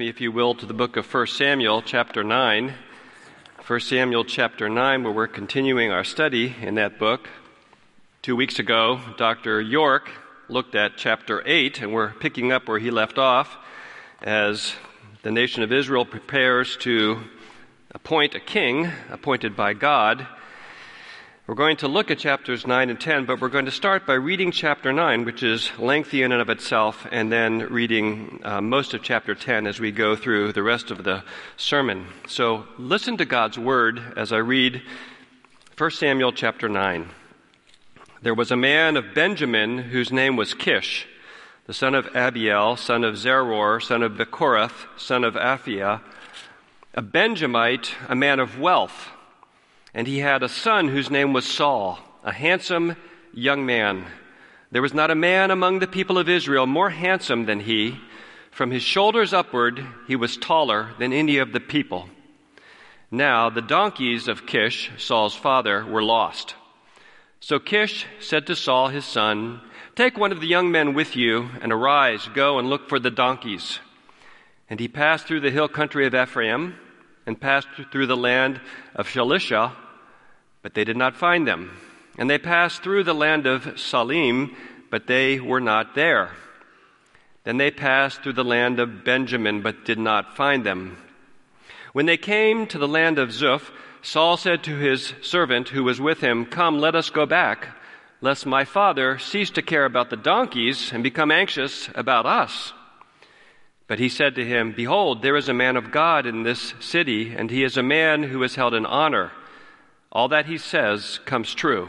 Me, if you will, to the book of 1 Samuel, chapter 9. 1 Samuel, chapter 9, where we're continuing our study in that book. Two weeks ago, Dr. York looked at chapter 8, and we're picking up where he left off as the nation of Israel prepares to appoint a king appointed by God. We're going to look at chapters 9 and 10, but we're going to start by reading chapter 9, which is lengthy in and of itself, and then reading uh, most of chapter 10 as we go through the rest of the sermon. So listen to God's word as I read 1 Samuel chapter 9. There was a man of Benjamin whose name was Kish, the son of Abiel, son of Zeror, son of Becorath, son of Aphiah, a Benjamite, a man of wealth and he had a son whose name was Saul, a handsome young man. There was not a man among the people of Israel more handsome than he. From his shoulders upward, he was taller than any of the people. Now, the donkeys of Kish, Saul's father, were lost. So Kish said to Saul, his son, Take one of the young men with you, and arise, go and look for the donkeys. And he passed through the hill country of Ephraim and passed through the land of Shalisha, but they did not find them. And they passed through the land of Salim, but they were not there. Then they passed through the land of Benjamin, but did not find them. When they came to the land of Zuph, Saul said to his servant who was with him, Come, let us go back, lest my father cease to care about the donkeys and become anxious about us. But he said to him, Behold, there is a man of God in this city, and he is a man who is held in honor. All that he says comes true.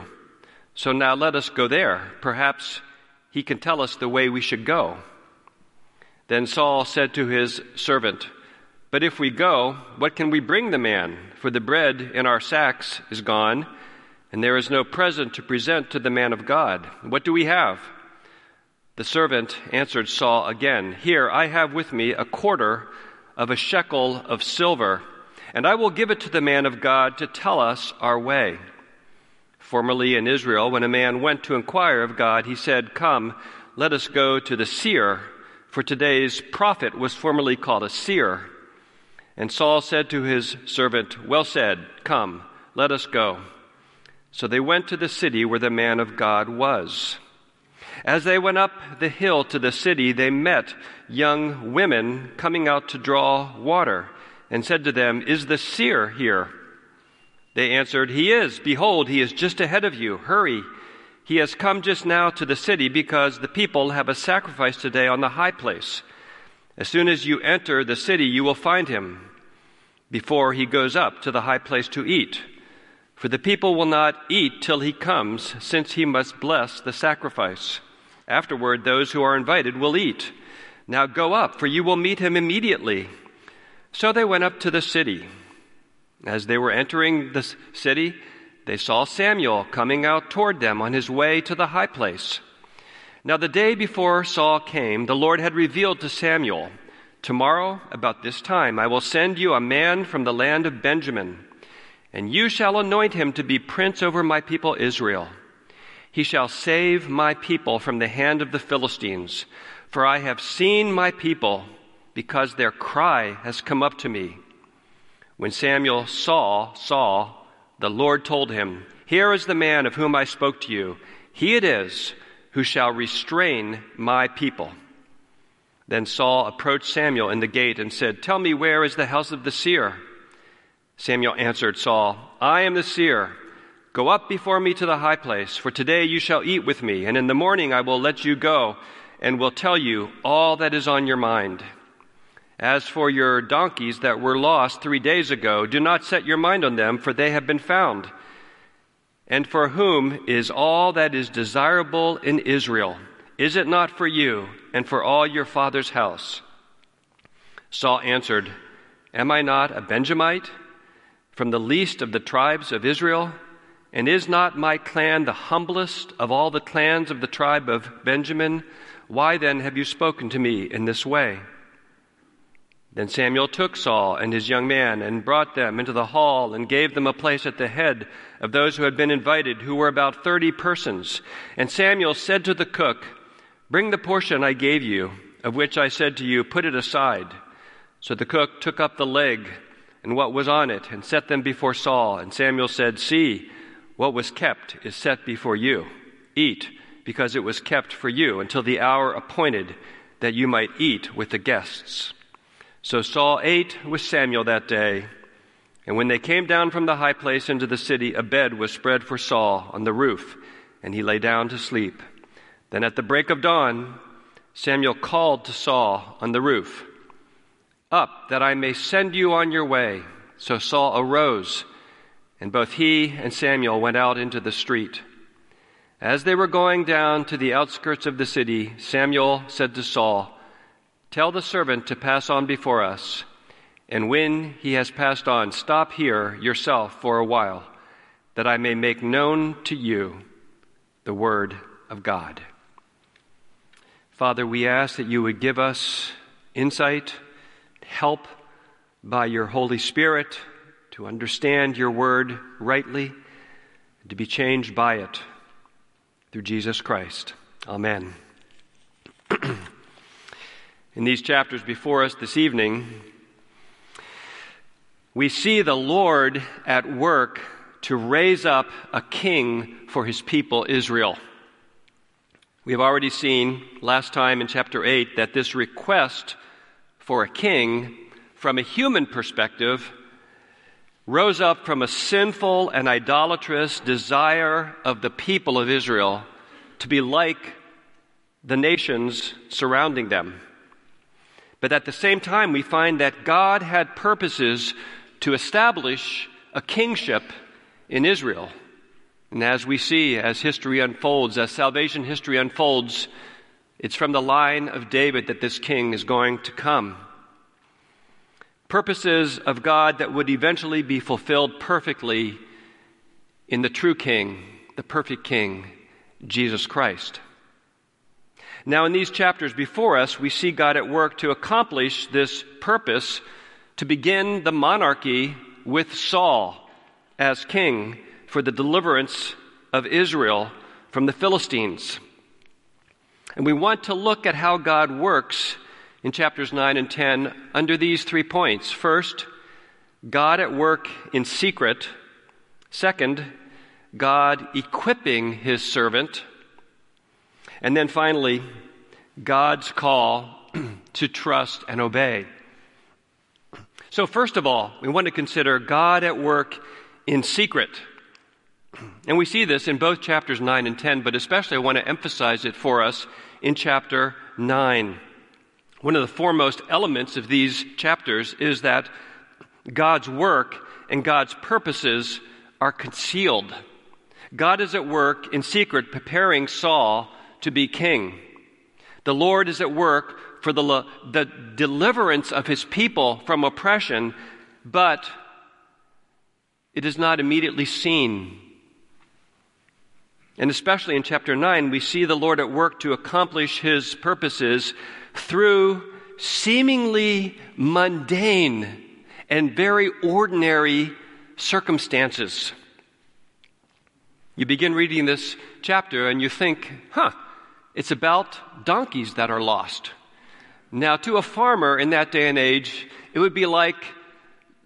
So now let us go there. Perhaps he can tell us the way we should go. Then Saul said to his servant, But if we go, what can we bring the man? For the bread in our sacks is gone, and there is no present to present to the man of God. What do we have? The servant answered Saul again, Here, I have with me a quarter of a shekel of silver, and I will give it to the man of God to tell us our way. Formerly in Israel, when a man went to inquire of God, he said, Come, let us go to the seer, for today's prophet was formerly called a seer. And Saul said to his servant, Well said, come, let us go. So they went to the city where the man of God was. As they went up the hill to the city, they met young women coming out to draw water and said to them, Is the seer here? They answered, He is. Behold, he is just ahead of you. Hurry. He has come just now to the city because the people have a sacrifice today on the high place. As soon as you enter the city, you will find him before he goes up to the high place to eat. For the people will not eat till he comes, since he must bless the sacrifice. Afterward, those who are invited will eat. Now go up, for you will meet him immediately. So they went up to the city. As they were entering the city, they saw Samuel coming out toward them on his way to the high place. Now, the day before Saul came, the Lord had revealed to Samuel, Tomorrow, about this time, I will send you a man from the land of Benjamin and you shall anoint him to be prince over my people Israel. He shall save my people from the hand of the Philistines, for I have seen my people because their cry has come up to me. When Samuel saw Saul, the Lord told him, Here is the man of whom I spoke to you. He it is who shall restrain my people. Then Saul approached Samuel in the gate and said, Tell me where is the house of the seer? Samuel answered Saul, I am the seer. Go up before me to the high place, for today you shall eat with me, and in the morning I will let you go and will tell you all that is on your mind. As for your donkeys that were lost three days ago, do not set your mind on them, for they have been found. And for whom is all that is desirable in Israel? Is it not for you and for all your father's house? Saul answered, Am I not a Benjamite from the least of the tribes of Israel? And is not my clan the humblest of all the clans of the tribe of Benjamin? Why then have you spoken to me in this way? Then Samuel took Saul and his young man and brought them into the hall and gave them a place at the head of those who had been invited, who were about thirty persons. And Samuel said to the cook, Bring the portion I gave you, of which I said to you, Put it aside. So the cook took up the leg and what was on it and set them before Saul. And Samuel said, See, what was kept is set before you. Eat, because it was kept for you until the hour appointed that you might eat with the guests. So Saul ate with Samuel that day. And when they came down from the high place into the city, a bed was spread for Saul on the roof, and he lay down to sleep. Then at the break of dawn, Samuel called to Saul on the roof, Up, that I may send you on your way. So Saul arose, and both he and Samuel went out into the street. As they were going down to the outskirts of the city, Samuel said to Saul, Tell the servant to pass on before us, and when he has passed on, stop here yourself for a while, that I may make known to you the word of God. Father, we ask that you would give us insight, help by your Holy Spirit to understand your word rightly, and to be changed by it through Jesus Christ. Amen. in these chapters before us this evening, we see the Lord at work to raise up a king for his people Israel. We have already seen last time in chapter 8 that this request for a king, from a human perspective, rose up from a sinful and idolatrous desire of the people of Israel to be like the nations surrounding them. But at the same time, we find that God had purposes to establish a kingship in Israel. And as we see, as history unfolds, as salvation history unfolds, it's from the line of David that this king is going to come. Purposes of God that would eventually be fulfilled perfectly in the true king, the perfect king, Jesus Christ. Now, in these chapters before us, we see God at work to accomplish this purpose to begin the monarchy with Saul as king for the deliverance of Israel from the Philistines. And we want to look at how God works in chapters 9 and 10 under these three points. First, God at work in secret. Second, God equipping his servant. And then finally, God's call to trust and obey. So, first of all, we want to consider God at work in secret. And we see this in both chapters 9 and 10, but especially I want to emphasize it for us in chapter 9. One of the foremost elements of these chapters is that God's work and God's purposes are concealed. God is at work in secret preparing Saul to be king. The Lord is at work for the, the deliverance of his people from oppression, but it is not immediately seen. And especially in chapter 9, we see the Lord at work to accomplish his purposes through seemingly mundane and very ordinary circumstances. You begin reading this chapter and you think, huh, it's about donkeys that are lost. Now, to a farmer in that day and age, it would be like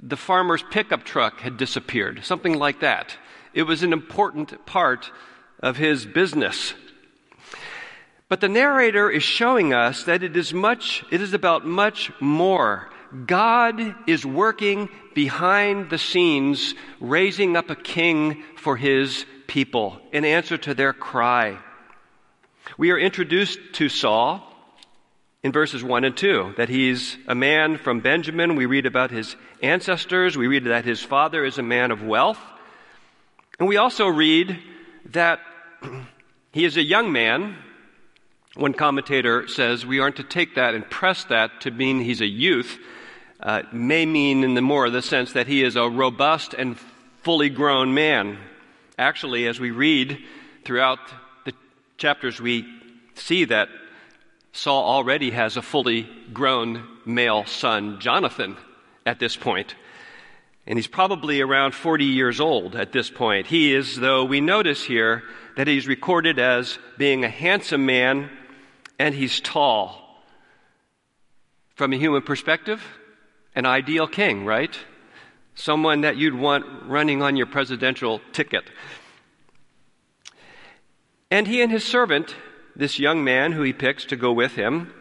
the farmer's pickup truck had disappeared, something like that. It was an important part of his business. But the narrator is showing us that it is much, it is about much more. God is working behind the scenes, raising up a king for his people in answer to their cry. We are introduced to Saul in verses 1 and 2 that he's a man from Benjamin. We read about his ancestors. We read that his father is a man of wealth. And we also read that he is a young man. One commentator says we aren't to take that and press that to mean he's a youth. Uh, may mean in the more the sense that he is a robust and fully grown man. Actually, as we read throughout the chapters, we see that Saul already has a fully grown male son, Jonathan, at this point. And he's probably around 40 years old at this point. He is, though we notice here that he's recorded as being a handsome man and he's tall. From a human perspective, an ideal king, right? Someone that you'd want running on your presidential ticket. And he and his servant this young man who he picks to go with him,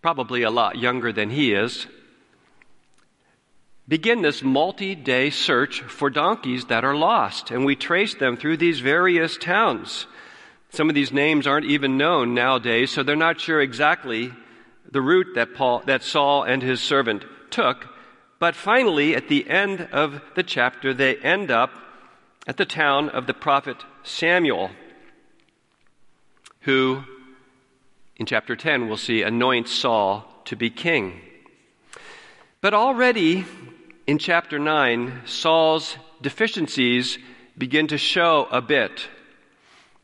probably a lot younger than he is, begin this multi day search for donkeys that are lost. And we trace them through these various towns. Some of these names aren't even known nowadays, so they're not sure exactly the route that, Paul, that Saul and his servant took. But finally, at the end of the chapter, they end up at the town of the prophet Samuel who, in chapter 10, we'll see anoints Saul to be king. But already in chapter 9, Saul's deficiencies begin to show a bit.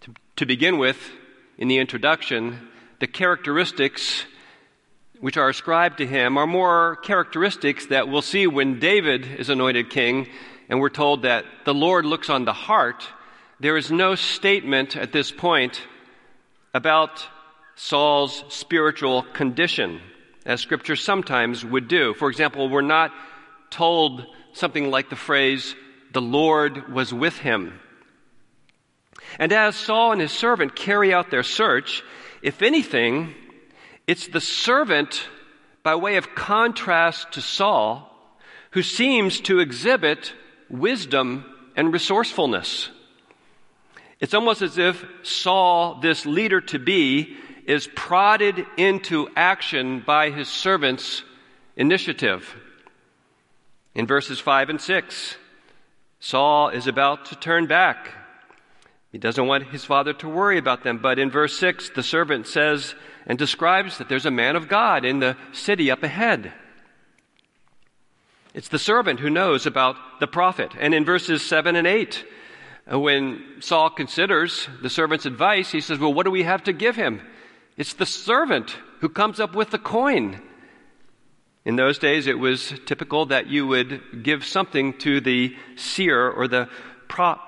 To, to begin with, in the introduction, the characteristics which are ascribed to him are more characteristics that we'll see when David is anointed king, and we're told that the Lord looks on the heart. There is no statement at this point about Saul's spiritual condition, as scripture sometimes would do. For example, we're not told something like the phrase, the Lord was with him. And as Saul and his servant carry out their search, if anything, it's the servant, by way of contrast to Saul, who seems to exhibit wisdom and resourcefulness. It's almost as if Saul, this leader to be, is prodded into action by his servant's initiative. In verses 5 and 6, Saul is about to turn back. He doesn't want his father to worry about them. But in verse 6, the servant says and describes that there's a man of God in the city up ahead. It's the servant who knows about the prophet. And in verses 7 and 8, uh, when Saul considers the servant's advice, he says, Well, what do we have to give him? It's the servant who comes up with the coin. In those days, it was typical that you would give something to the seer or the pro-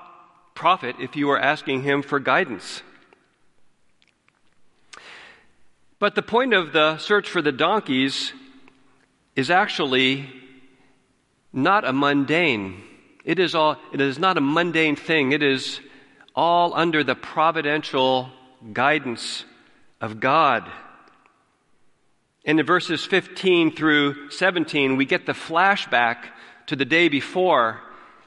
prophet if you were asking him for guidance. But the point of the search for the donkeys is actually not a mundane it is, all, it is not a mundane thing. It is all under the providential guidance of God. And in verses 15 through 17, we get the flashback to the day before,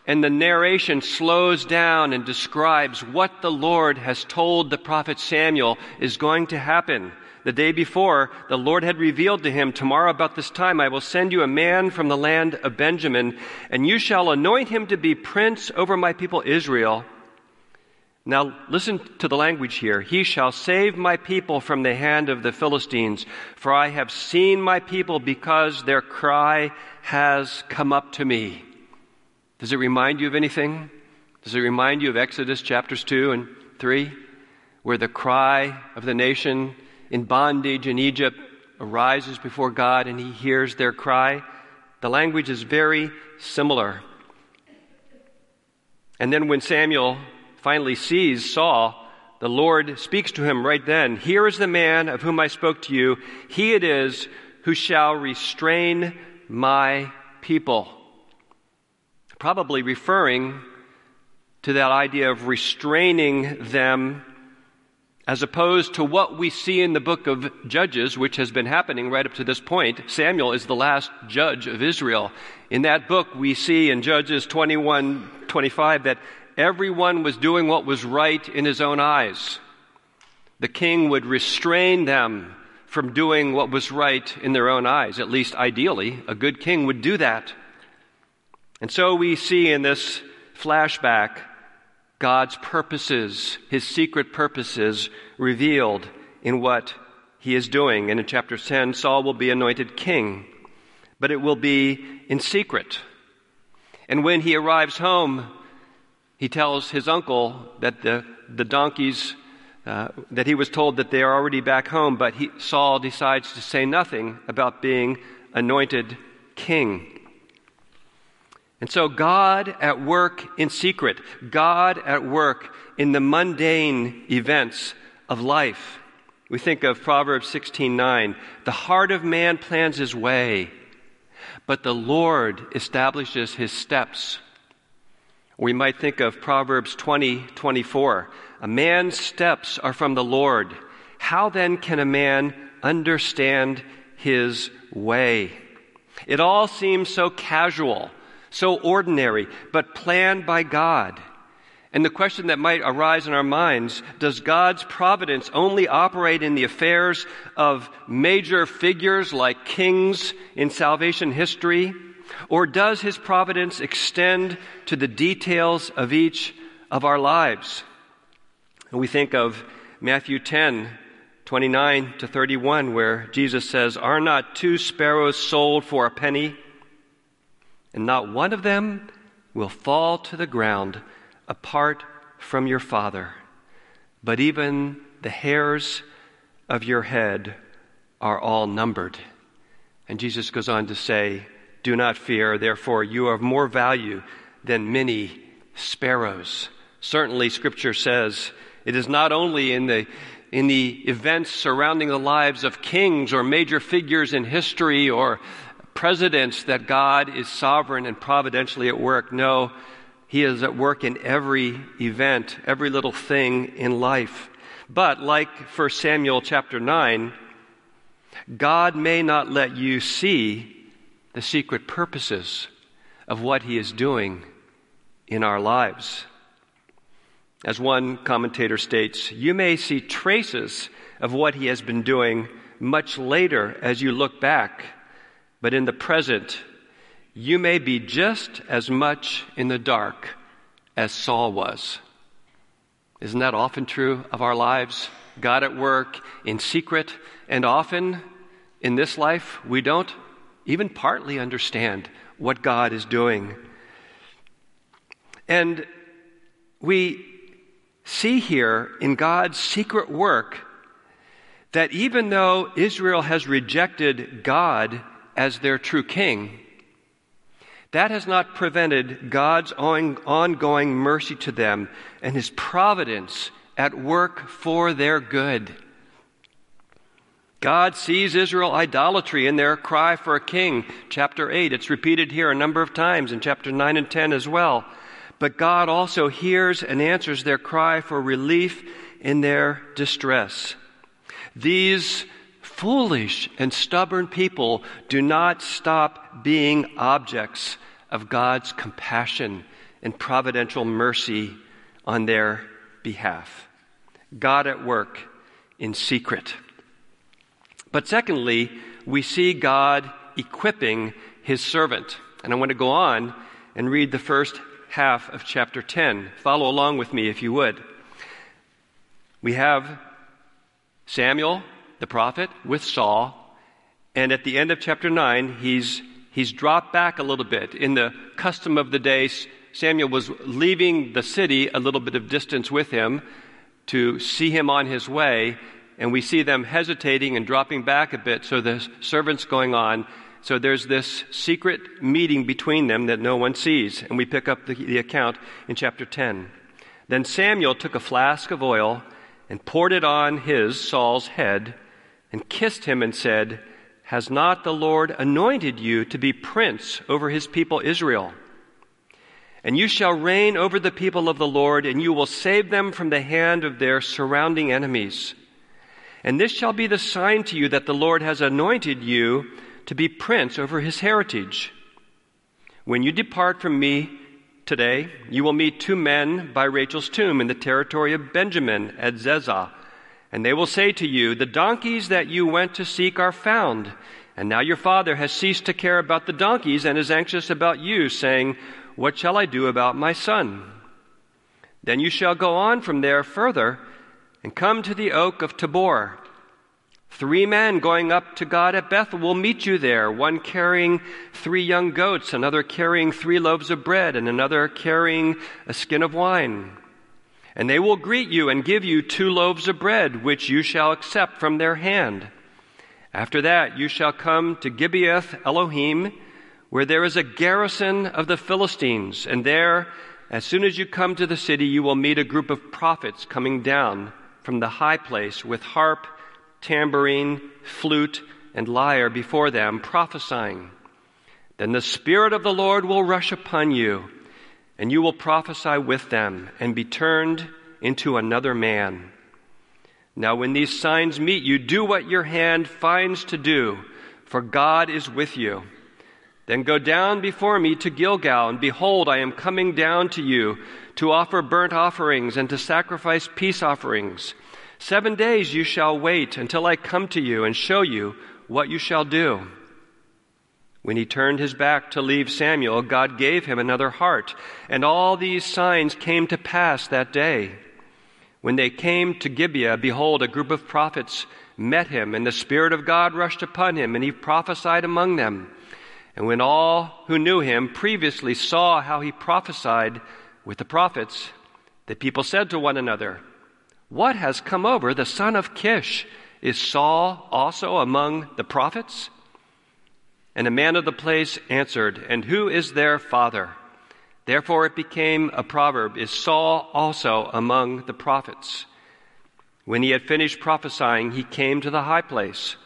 and the narration slows down and describes what the Lord has told the prophet Samuel is going to happen. The day before, the Lord had revealed to him, Tomorrow about this time I will send you a man from the land of Benjamin, and you shall anoint him to be prince over my people Israel. Now listen to the language here. He shall save my people from the hand of the Philistines, for I have seen my people because their cry has come up to me. Does it remind you of anything? Does it remind you of Exodus chapters 2 and 3, where the cry of the nation in bondage in Egypt arises before God and he hears their cry. The language is very similar. And then when Samuel finally sees Saul, the Lord speaks to him right then Here is the man of whom I spoke to you. He it is who shall restrain my people. Probably referring to that idea of restraining them as opposed to what we see in the book of Judges, which has been happening right up to this point. Samuel is the last judge of Israel. In that book, we see in Judges 21 25 that everyone was doing what was right in his own eyes. The king would restrain them from doing what was right in their own eyes. At least ideally, a good king would do that. And so we see in this flashback God's purposes, his secret purposes revealed in what he is doing. And in chapter 10, Saul will be anointed king, but it will be in secret. And when he arrives home, he tells his uncle that the, the donkeys, uh, that he was told that they are already back home, but he, Saul decides to say nothing about being anointed king. And so, God at work in secret, God at work in the mundane events of life. We think of Proverbs 16:9, "The heart of man plans his way, but the Lord establishes his steps." We might think of Proverbs 20:24, "A man's steps are from the Lord. How then can a man understand his way?" It all seems so casual so ordinary, but planned by God. And the question that might arise in our minds does God's providence only operate in the affairs of major figures like kings in salvation history? Or does his providence extend to the details of each of our lives? And we think of Matthew 10, 29 to 31, where Jesus says, Are not two sparrows sold for a penny? and not one of them will fall to the ground apart from your Father. But even the hairs of your head are all numbered. And Jesus goes on to say, Do not fear, therefore, you are of more value than many sparrows. Certainly, Scripture says it is not only in the in the events surrounding the lives of kings or major figures in history or presidents that God is sovereign and providentially at work. No, He is at work in every event, every little thing in life. But like 1 Samuel chapter 9, God may not let you see the secret purposes of what He is doing in our lives. As one commentator states, you may see traces of what He has been doing much later as you look back but in the present, you may be just as much in the dark as Saul was. Isn't that often true of our lives? God at work in secret, and often in this life, we don't even partly understand what God is doing. And we see here in God's secret work that even though Israel has rejected God as their true king, that has not prevented God's ongoing mercy to them and his providence at work for their good. God sees Israel idolatry in their cry for a king. Chapter 8, it's repeated here a number of times in chapter 9 and 10 as well. But God also hears and answers their cry for relief in their distress. These foolish and stubborn people do not stop being objects of God's compassion and providential mercy on their behalf. God at work in secret. But secondly, we see God equipping his servant. And I want to go on and read the first half of chapter 10. Follow along with me if you would. We have Samuel the prophet, with Saul. And at the end of chapter 9, he's, he's dropped back a little bit. In the custom of the day, Samuel was leaving the city a little bit of distance with him to see him on his way. And we see them hesitating and dropping back a bit. So the servant's going on. So there's this secret meeting between them that no one sees. And we pick up the, the account in chapter 10. Then Samuel took a flask of oil and poured it on his, Saul's, head and kissed him and said, Has not the Lord anointed you to be prince over his people Israel? And you shall reign over the people of the Lord, and you will save them from the hand of their surrounding enemies. And this shall be the sign to you that the Lord has anointed you to be prince over his heritage. When you depart from me today, you will meet two men by Rachel's tomb in the territory of Benjamin at Zelzah And they will say to you, The donkeys that you went to seek are found. And now your father has ceased to care about the donkeys and is anxious about you, saying, What shall I do about my son? Then you shall go on from there further and come to the oak of Tabor. Three men going up to God at Bethel will meet you there, one carrying three young goats, another carrying three loaves of bread, and another carrying a skin of wine. And they will greet you and give you two loaves of bread, which you shall accept from their hand. After that, you shall come to Gibeath Elohim, where there is a garrison of the Philistines. And there, as soon as you come to the city, you will meet a group of prophets coming down from the high place with harp, tambourine, flute, and lyre before them, prophesying. Then the Spirit of the Lord will rush upon you and you will prophesy with them and be turned into another man. Now, when these signs meet you, do what your hand finds to do, for God is with you. Then go down before me to Gilgal, and behold, I am coming down to you to offer burnt offerings and to sacrifice peace offerings. Seven days you shall wait until I come to you and show you what you shall do. When he turned his back to leave Samuel, God gave him another heart, and all these signs came to pass that day. When they came to Gibeah, behold, a group of prophets met him, and the Spirit of God rushed upon him, and he prophesied among them. And when all who knew him previously saw how he prophesied with the prophets, the people said to one another, What has come over the son of Kish? Is Saul also among the prophets? And a man of the place answered, And who is their father? Therefore it became a proverb, Is Saul also among the prophets? When he had finished prophesying, he came to the high place.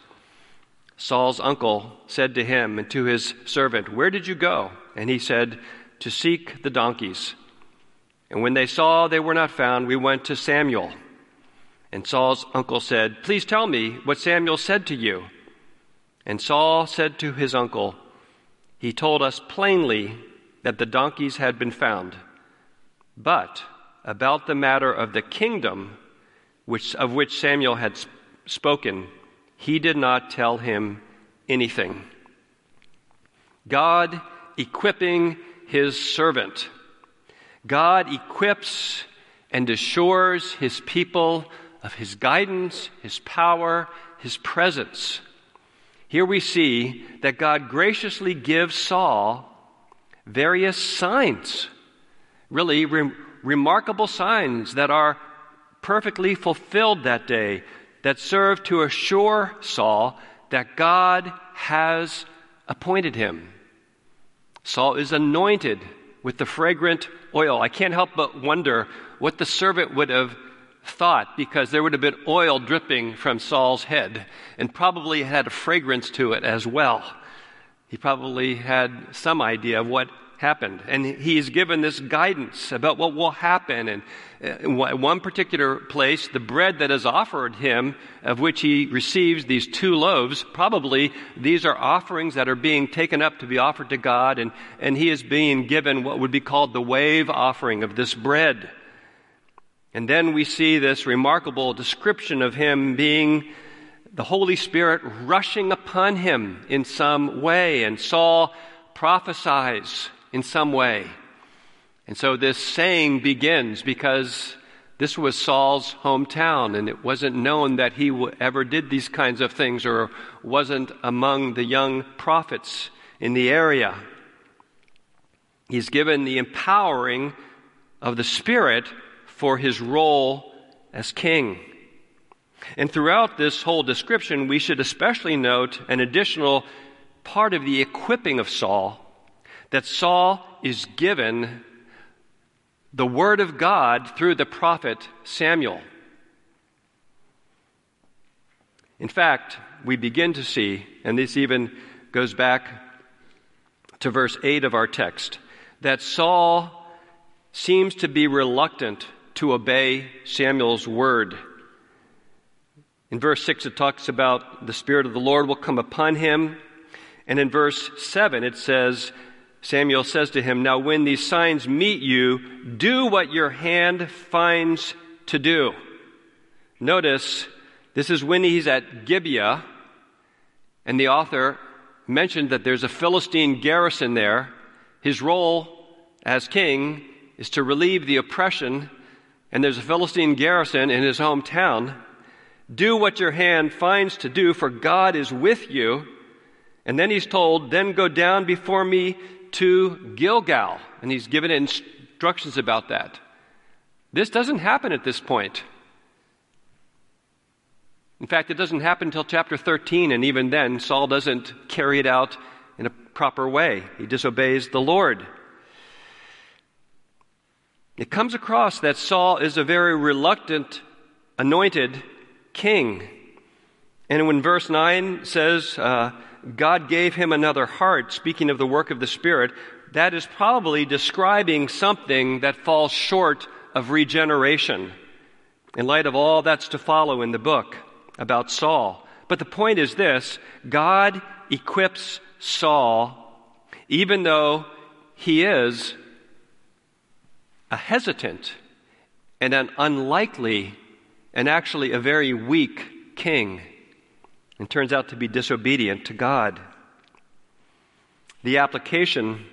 Saul's uncle said to him and to his servant, Where did you go? And he said, To seek the donkeys. And when they saw they were not found, we went to Samuel. And Saul's uncle said, Please tell me what Samuel said to you. And Saul said to his uncle, He told us plainly that the donkeys had been found. But about the matter of the kingdom which, of which Samuel had sp- spoken, he did not tell him anything. God equipping his servant. God equips and assures his people of his guidance, his power, his presence. Here we see that God graciously gives Saul various signs, really re- remarkable signs that are perfectly fulfilled that day, that serve to assure Saul that God has appointed him. Saul is anointed with the fragrant oil. I can't help but wonder what the servant would have thought because there would have been oil dripping from Saul's head and probably had a fragrance to it as well. He probably had some idea of what happened. And he's given this guidance about what will happen. And uh, in one particular place, the bread that is offered him, of which he receives these two loaves, probably these are offerings that are being taken up to be offered to God. And, and he is being given what would be called the wave offering of this bread. And then we see this remarkable description of him being the Holy Spirit rushing upon him in some way, and Saul prophesies in some way. And so this saying begins because this was Saul's hometown, and it wasn't known that he ever did these kinds of things or wasn't among the young prophets in the area. He's given the empowering of the Spirit for his role as king. And throughout this whole description, we should especially note an additional part of the equipping of Saul that Saul is given the word of God through the prophet Samuel. In fact, we begin to see, and this even goes back to verse 8 of our text, that Saul seems to be reluctant to obey Samuel's word. In verse 6, it talks about the Spirit of the Lord will come upon him. And in verse 7, it says, Samuel says to him, Now when these signs meet you, do what your hand finds to do. Notice This is when he's at Gibeah, and the author mentioned that there's a Philistine garrison there. His role as king is to relieve the oppression, and there's a Philistine garrison in his hometown. Do what your hand finds to do, for God is with you. And then he's told, Then go down before me to Gilgal. And he's given instructions about that. This doesn't happen at this point. In fact, it doesn't happen until chapter 13, and even then, Saul doesn't carry it out in a proper way. He disobeys the Lord. It comes across that Saul is a very reluctant, anointed king. And when verse 9 says, uh, God gave him another heart, speaking of the work of the Spirit, that is probably describing something that falls short of regeneration in light of all that's to follow in the book about Saul. But the point is this God equips Saul even though he is a hesitant and an unlikely and actually a very weak king and turns out to be disobedient to God. The application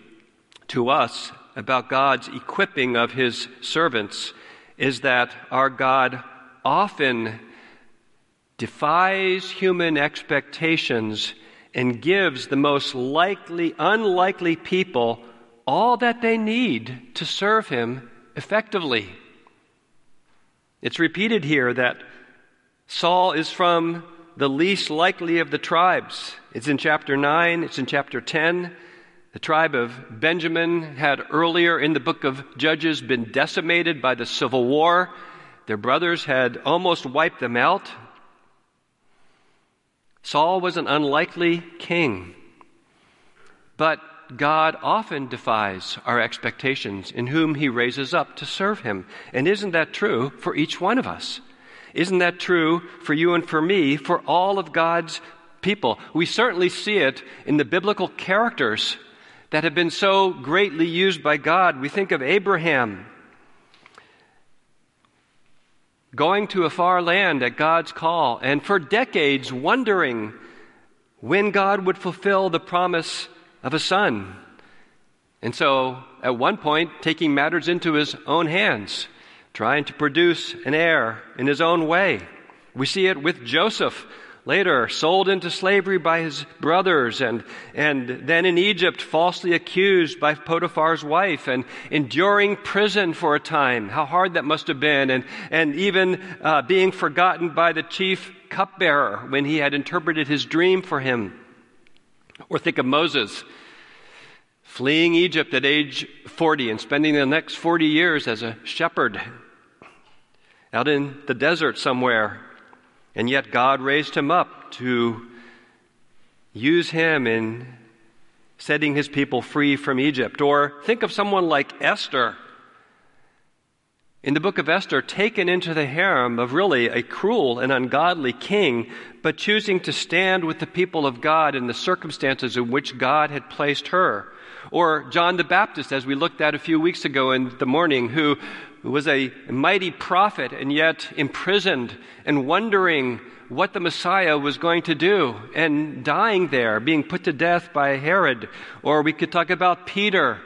to us about God's equipping of his servants is that our God often defies human expectations and gives the most likely, unlikely people all that they need to serve him effectively. It's repeated here that Saul is from the least likely of the tribes. It's in chapter 9, it's in chapter 10. The tribe of Benjamin had earlier in the book of Judges been decimated by the civil war. Their brothers had almost wiped them out. Saul was an unlikely king, but God often defies our expectations in whom he raises up to serve him. And isn't that true for each one of us? Isn't that true for you and for me, for all of God's people? We certainly see it in the biblical characters that have been so greatly used by God. We think of Abraham going to a far land at God's call, and for decades wondering when God would fulfill the promise of a son. And so, at one point, taking matters into his own hands, trying to produce an heir in his own way. We see it with Joseph later sold into slavery by his brothers and, and then in Egypt falsely accused by Potiphar's wife and enduring prison for a time. How hard that must have been and, and even uh, being forgotten by the chief cupbearer when he had interpreted his dream for him. Or think of Moses fleeing Egypt at age 40 and spending the next 40 years as a shepherd out in the desert somewhere and yet God raised him up to use him in setting his people free from Egypt. Or think of someone like Esther. In the book of Esther, taken into the harem of really a cruel and ungodly king, but choosing to stand with the people of God in the circumstances in which God had placed her. Or John the Baptist, as we looked at a few weeks ago in the morning, who who was a mighty prophet and yet imprisoned and wondering what the Messiah was going to do and dying there, being put to death by Herod. Or we could talk about Peter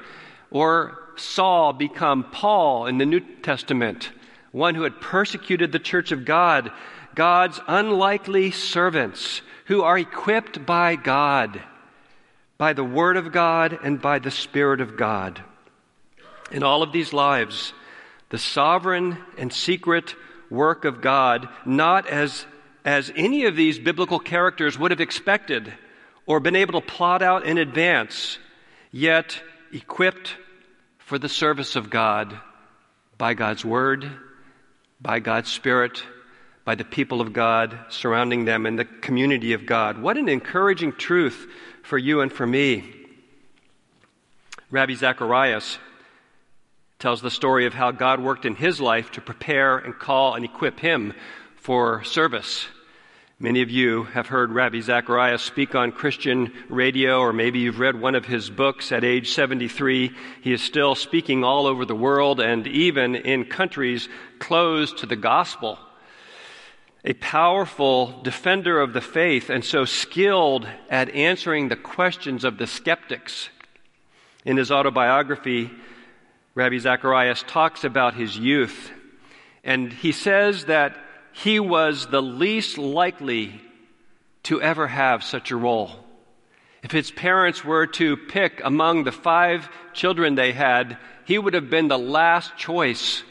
or Saul become Paul in the New Testament, one who had persecuted the church of God, God's unlikely servants who are equipped by God, by the Word of God and by the Spirit of God. In all of these lives, the sovereign and secret work of God, not as, as any of these biblical characters would have expected or been able to plot out in advance, yet equipped for the service of God by God's Word, by God's Spirit, by the people of God surrounding them and the community of God. What an encouraging truth for you and for me. Ravi Zacharias tells the story of how God worked in his life to prepare and call and equip him for service. Many of you have heard Ravi Zacharias speak on Christian radio, or maybe you've read one of his books at age 73. He is still speaking all over the world and even in countries closed to the gospel. a powerful defender of the faith and so skilled at answering the questions of the skeptics. In his autobiography, Ravi Zacharias talks about his youth, and he says that he was the least likely to ever have such a role. If his parents were to pick among the five children they had, he would have been the last choice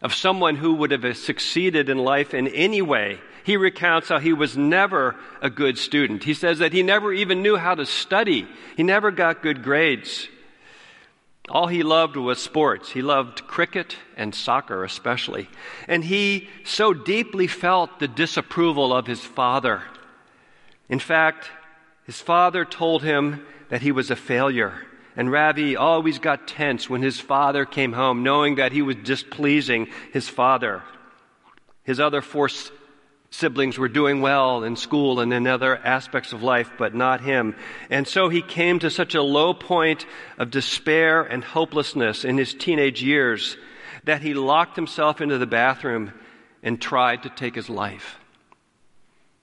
of someone who would have succeeded in life in any way. He recounts how he was never a good student. He says that he never even knew how to study. He never got good grades. All he loved was sports. He loved cricket and soccer, especially. And he so deeply felt the disapproval of his father. In fact, his father told him that he was a failure. And Ravi always got tense when his father came home, knowing that he was displeasing his father. His other four siblings were doing well in school and in other aspects of life, but not him. And so he came to such a low point of despair and hopelessness in his teenage years that he locked himself into the bathroom and tried to take his life.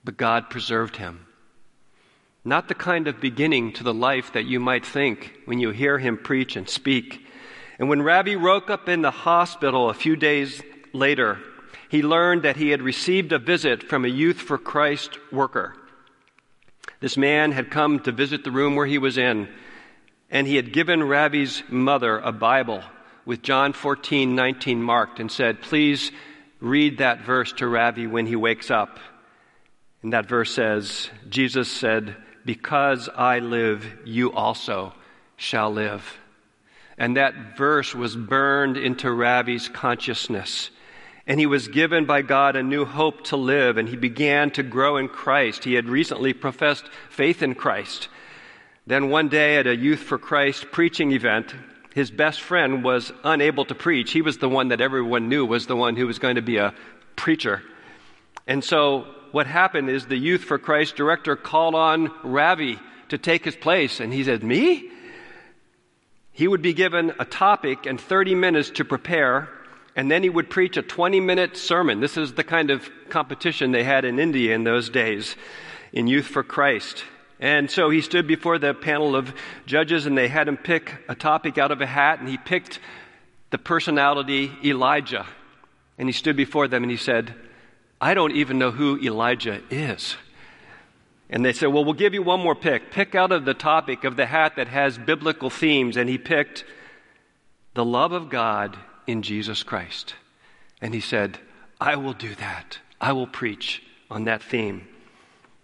But God preserved him. Not the kind of beginning to the life that you might think when you hear him preach and speak. And when Ravi woke up in the hospital a few days later, he learned that he had received a visit from a Youth for Christ worker. This man had come to visit the room where he was in, and he had given Ravi's mother a Bible with John 14, 19 marked and said, Please read that verse to Ravi when he wakes up. And that verse says, Jesus said, Because I live, you also shall live. And that verse was burned into Ravi's consciousness. And he was given by God a new hope to live, and he began to grow in Christ. He had recently professed faith in Christ. Then one day at a Youth for Christ preaching event, his best friend was unable to preach. He was the one that everyone knew was the one who was going to be a preacher. And so what happened is the Youth for Christ director called on Ravi to take his place, and he said, Me? He would be given a topic and 30 minutes to prepare and then he would preach a 20 minute sermon. This is the kind of competition they had in India in those days in Youth for Christ. And so he stood before the panel of judges and they had him pick a topic out of a hat and he picked the personality Elijah. And he stood before them and he said, I don't even know who Elijah is. And they said, Well, we'll give you one more pick. Pick out of the topic of the hat that has biblical themes. And he picked the love of God in Jesus Christ. And he said, I will do that. I will preach on that theme.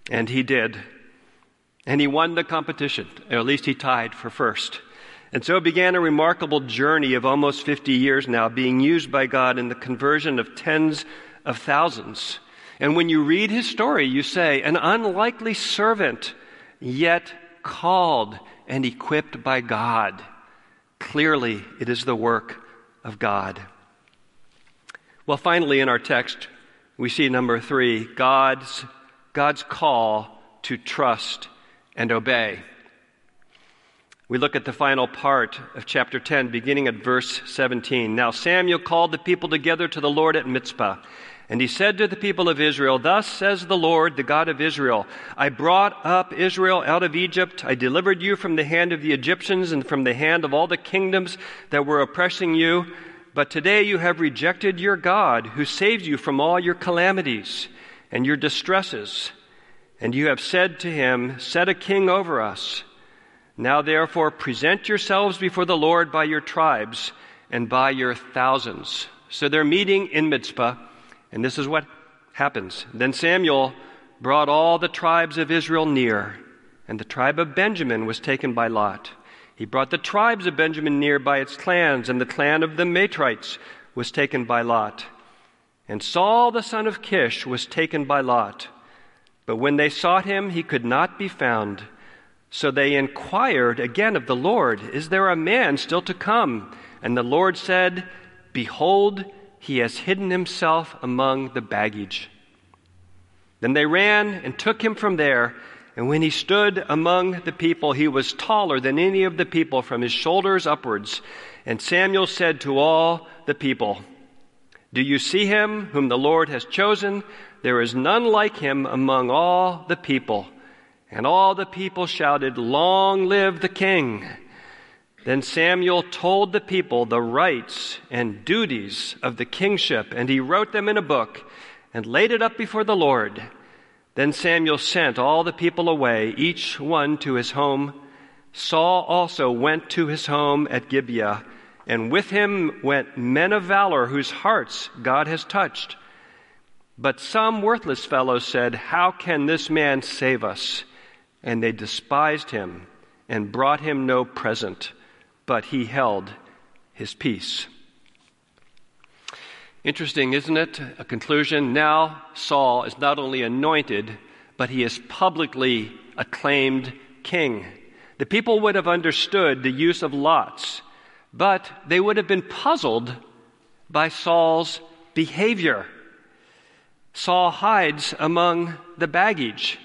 And he did. And he won the competition, or at least he tied for first. And so began a remarkable journey of almost 50 years now, being used by God in the conversion of tens of thousands. And when you read his story, you say, an unlikely servant, yet called and equipped by God. Clearly, it is the work of God. Well, finally, in our text, we see number three God's, God's call to trust and obey. We look at the final part of chapter 10, beginning at verse 17. Now Samuel called the people together to the Lord at Mizpah. And he said to the people of Israel, Thus says the Lord, the God of Israel, I brought up Israel out of Egypt. I delivered you from the hand of the Egyptians and from the hand of all the kingdoms that were oppressing you. But today you have rejected your God, who saved you from all your calamities and your distresses. And you have said to him, Set a king over us. Now therefore present yourselves before the Lord by your tribes and by your thousands. So they're meeting in Mizpah. And this is what happens. Then Samuel brought all the tribes of Israel near, and the tribe of Benjamin was taken by Lot. He brought the tribes of Benjamin near by its clans, and the clan of the Matrites was taken by Lot. And Saul the son of Kish was taken by Lot. But when they sought him, he could not be found. So they inquired again of the Lord, Is there a man still to come? And the Lord said, Behold, he has hidden himself among the baggage. Then they ran and took him from there. And when he stood among the people, he was taller than any of the people from his shoulders upwards. And Samuel said to all the people, Do you see him whom the Lord has chosen? there is none like him among all the people. And all the people shouted, Long live the king! Then Samuel told the people the rights and duties of the kingship, and he wrote them in a book and laid it up before the Lord. Then Samuel sent all the people away, each one to his home. Saul also went to his home at Gibeah, and with him went men of valor whose hearts God has touched. But some worthless fellows said, How can this man save us? And they despised him and brought him no present, but he held his peace. Interesting, isn't it? A conclusion. Now Saul is not only anointed, but he is publicly acclaimed king. The people would have understood the use of lots, but they would have been puzzled by Saul's behavior. Saul hides among the baggage.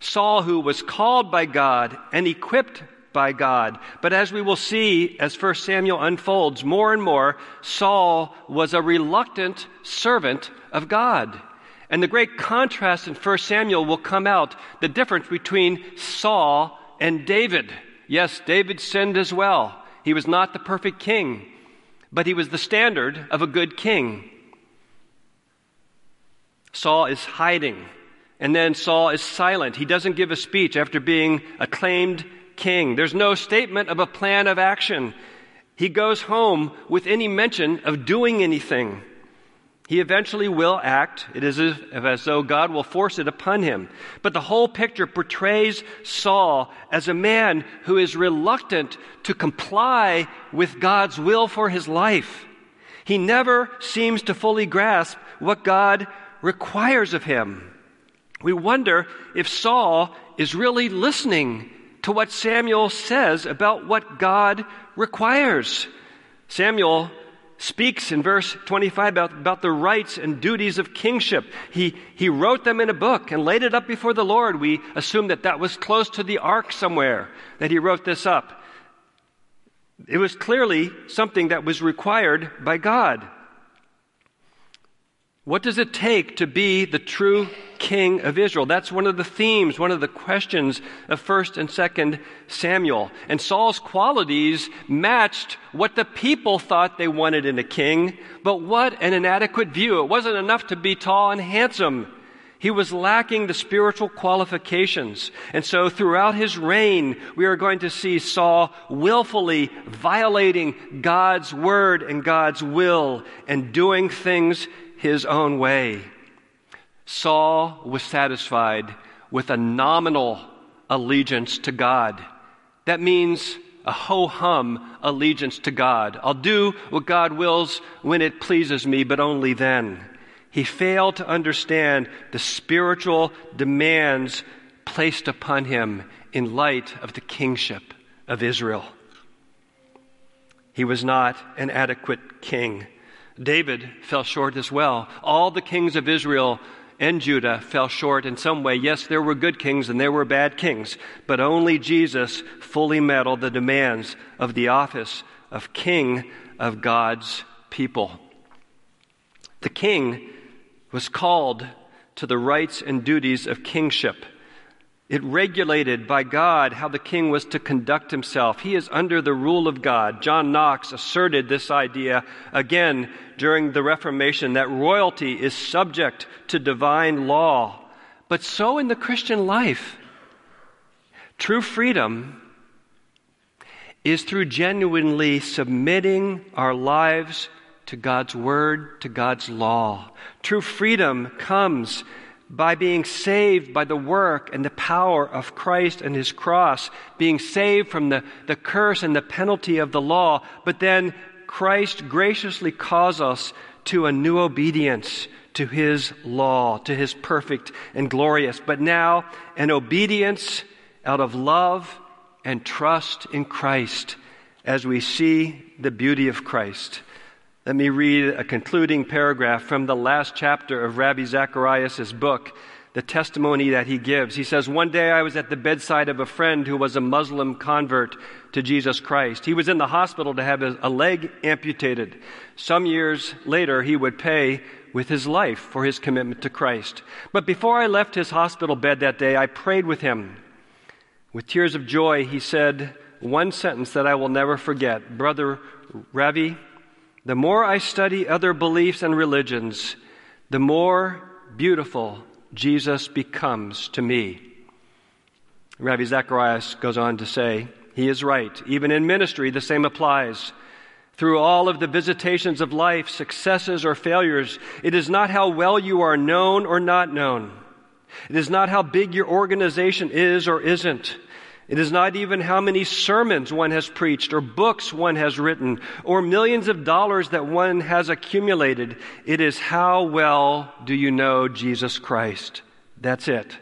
Saul, who was called by God and equipped by God. But as we will see as 1 Samuel unfolds more and more, Saul was a reluctant servant of God. And the great contrast in 1 Samuel will come out the difference between Saul and David. Yes, David sinned as well. He was not the perfect king, but he was the standard of a good king. Saul is hiding, and then Saul is silent. He doesn't give a speech after being acclaimed king. There's no statement of a plan of action. He goes home with any mention of doing anything. He eventually will act. It is as, though God will force it upon him. But the whole picture portrays Saul as a man who is reluctant to comply with God's will for his life. He never seems to fully grasp what God requires of him. We wonder if Saul is really listening to what Samuel says about what God requires. Samuel speaks in verse 25 about, about the rights and duties of kingship. He, he wrote them in a book and laid it up before the Lord. We assume that that was close to the ark somewhere that he wrote this up. It was clearly something that was required by God. What does it take to be the true king of Israel? That's one of the themes, one of the questions of 1st and 2nd Samuel. And Saul's qualities matched what the people thought they wanted in a king, but what an inadequate view. It wasn't enough to be tall and handsome. He was lacking the spiritual qualifications. And so throughout his reign, we are going to see Saul willfully violating God's word and God's will and doing things his own way. Saul was satisfied with a nominal allegiance to God. That means a ho hum allegiance to God. I'll do what God wills when it pleases me, but only then. He failed to understand the spiritual demands placed upon him in light of the kingship of Israel. He was not an adequate king. David fell short as well. All the kings of Israel and Judah fell short in some way. Yes, there were good kings and there were bad kings, but only Jesus fully met all the demands of the office of king of God's people. The king was called to the rights and duties of kingship. It regulated by God how the king was to conduct himself. He is under the rule of God. John Knox asserted this idea again during the Reformation that royalty is subject to divine law. But so in the Christian life. True freedom is through genuinely submitting our lives to God's word, to God's law. True freedom comes by being saved by the work and the power of Christ and his cross, being saved from the, the curse and the penalty of the law, but then Christ graciously calls us to a new obedience to his law, to his perfect and glorious, but now an obedience out of love and trust in Christ as we see the beauty of Christ. Let me read a concluding paragraph from the last chapter of Ravi Zacharias' book, the testimony that he gives. He says, One day I was at the bedside of a friend who was a Muslim convert to Jesus Christ. He was in the hospital to have a leg amputated. Some years later, he would pay with his life for his commitment to Christ. But before I left his hospital bed that day, I prayed with him. With tears of joy, he said one sentence that I will never forget Brother Ravi, the more I study other beliefs and religions, the more beautiful Jesus becomes to me. Ravi Zacharias goes on to say, he is right. Even in ministry, the same applies. Through all of the visitations of life, successes or failures, it is not how well you are known or not known. It is not how big your organization is or isn't. It is not even how many sermons one has preached or books one has written or millions of dollars that one has accumulated. It is how well do you know Jesus Christ. That's it.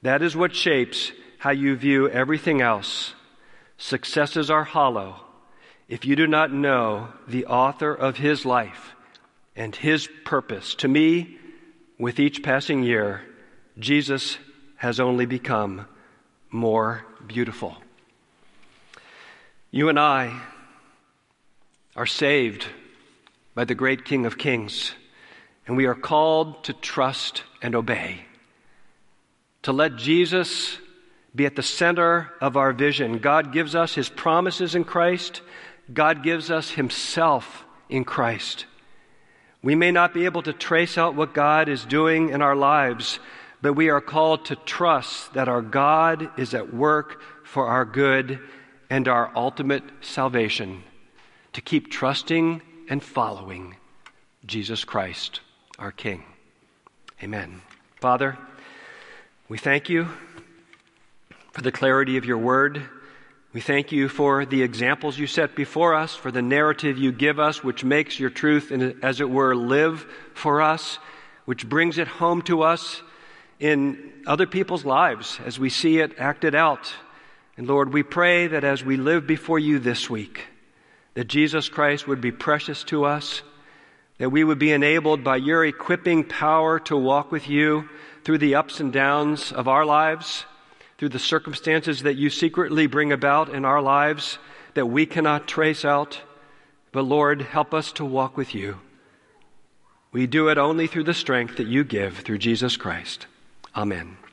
That is what shapes how you view everything else. Successes are hollow if you do not know the author of his life and his purpose. To me, with each passing year, Jesus has only become more beautiful. You and I are saved by the great King of Kings, and we are called to trust and obey, to let Jesus be at the center of our vision. God gives us His promises in Christ, God gives us Himself in Christ. We may not be able to trace out what God is doing in our lives, but we are called to trust that our God is at work for our good and our ultimate salvation, to keep trusting and following Jesus Christ, our King. Amen. Father, we thank you for the clarity of your word. We thank you for the examples you set before us, for the narrative you give us, which makes your truth, as it were, live for us, which brings it home to us in other people's lives as we see it acted out. And Lord, we pray that as we live before you this week, that Jesus Christ would be precious to us, that we would be enabled by your equipping power to walk with you through the ups and downs of our lives, through the circumstances that you secretly bring about in our lives that we cannot trace out. But Lord, help us to walk with you. We do it only through the strength that you give through Jesus Christ. Amen.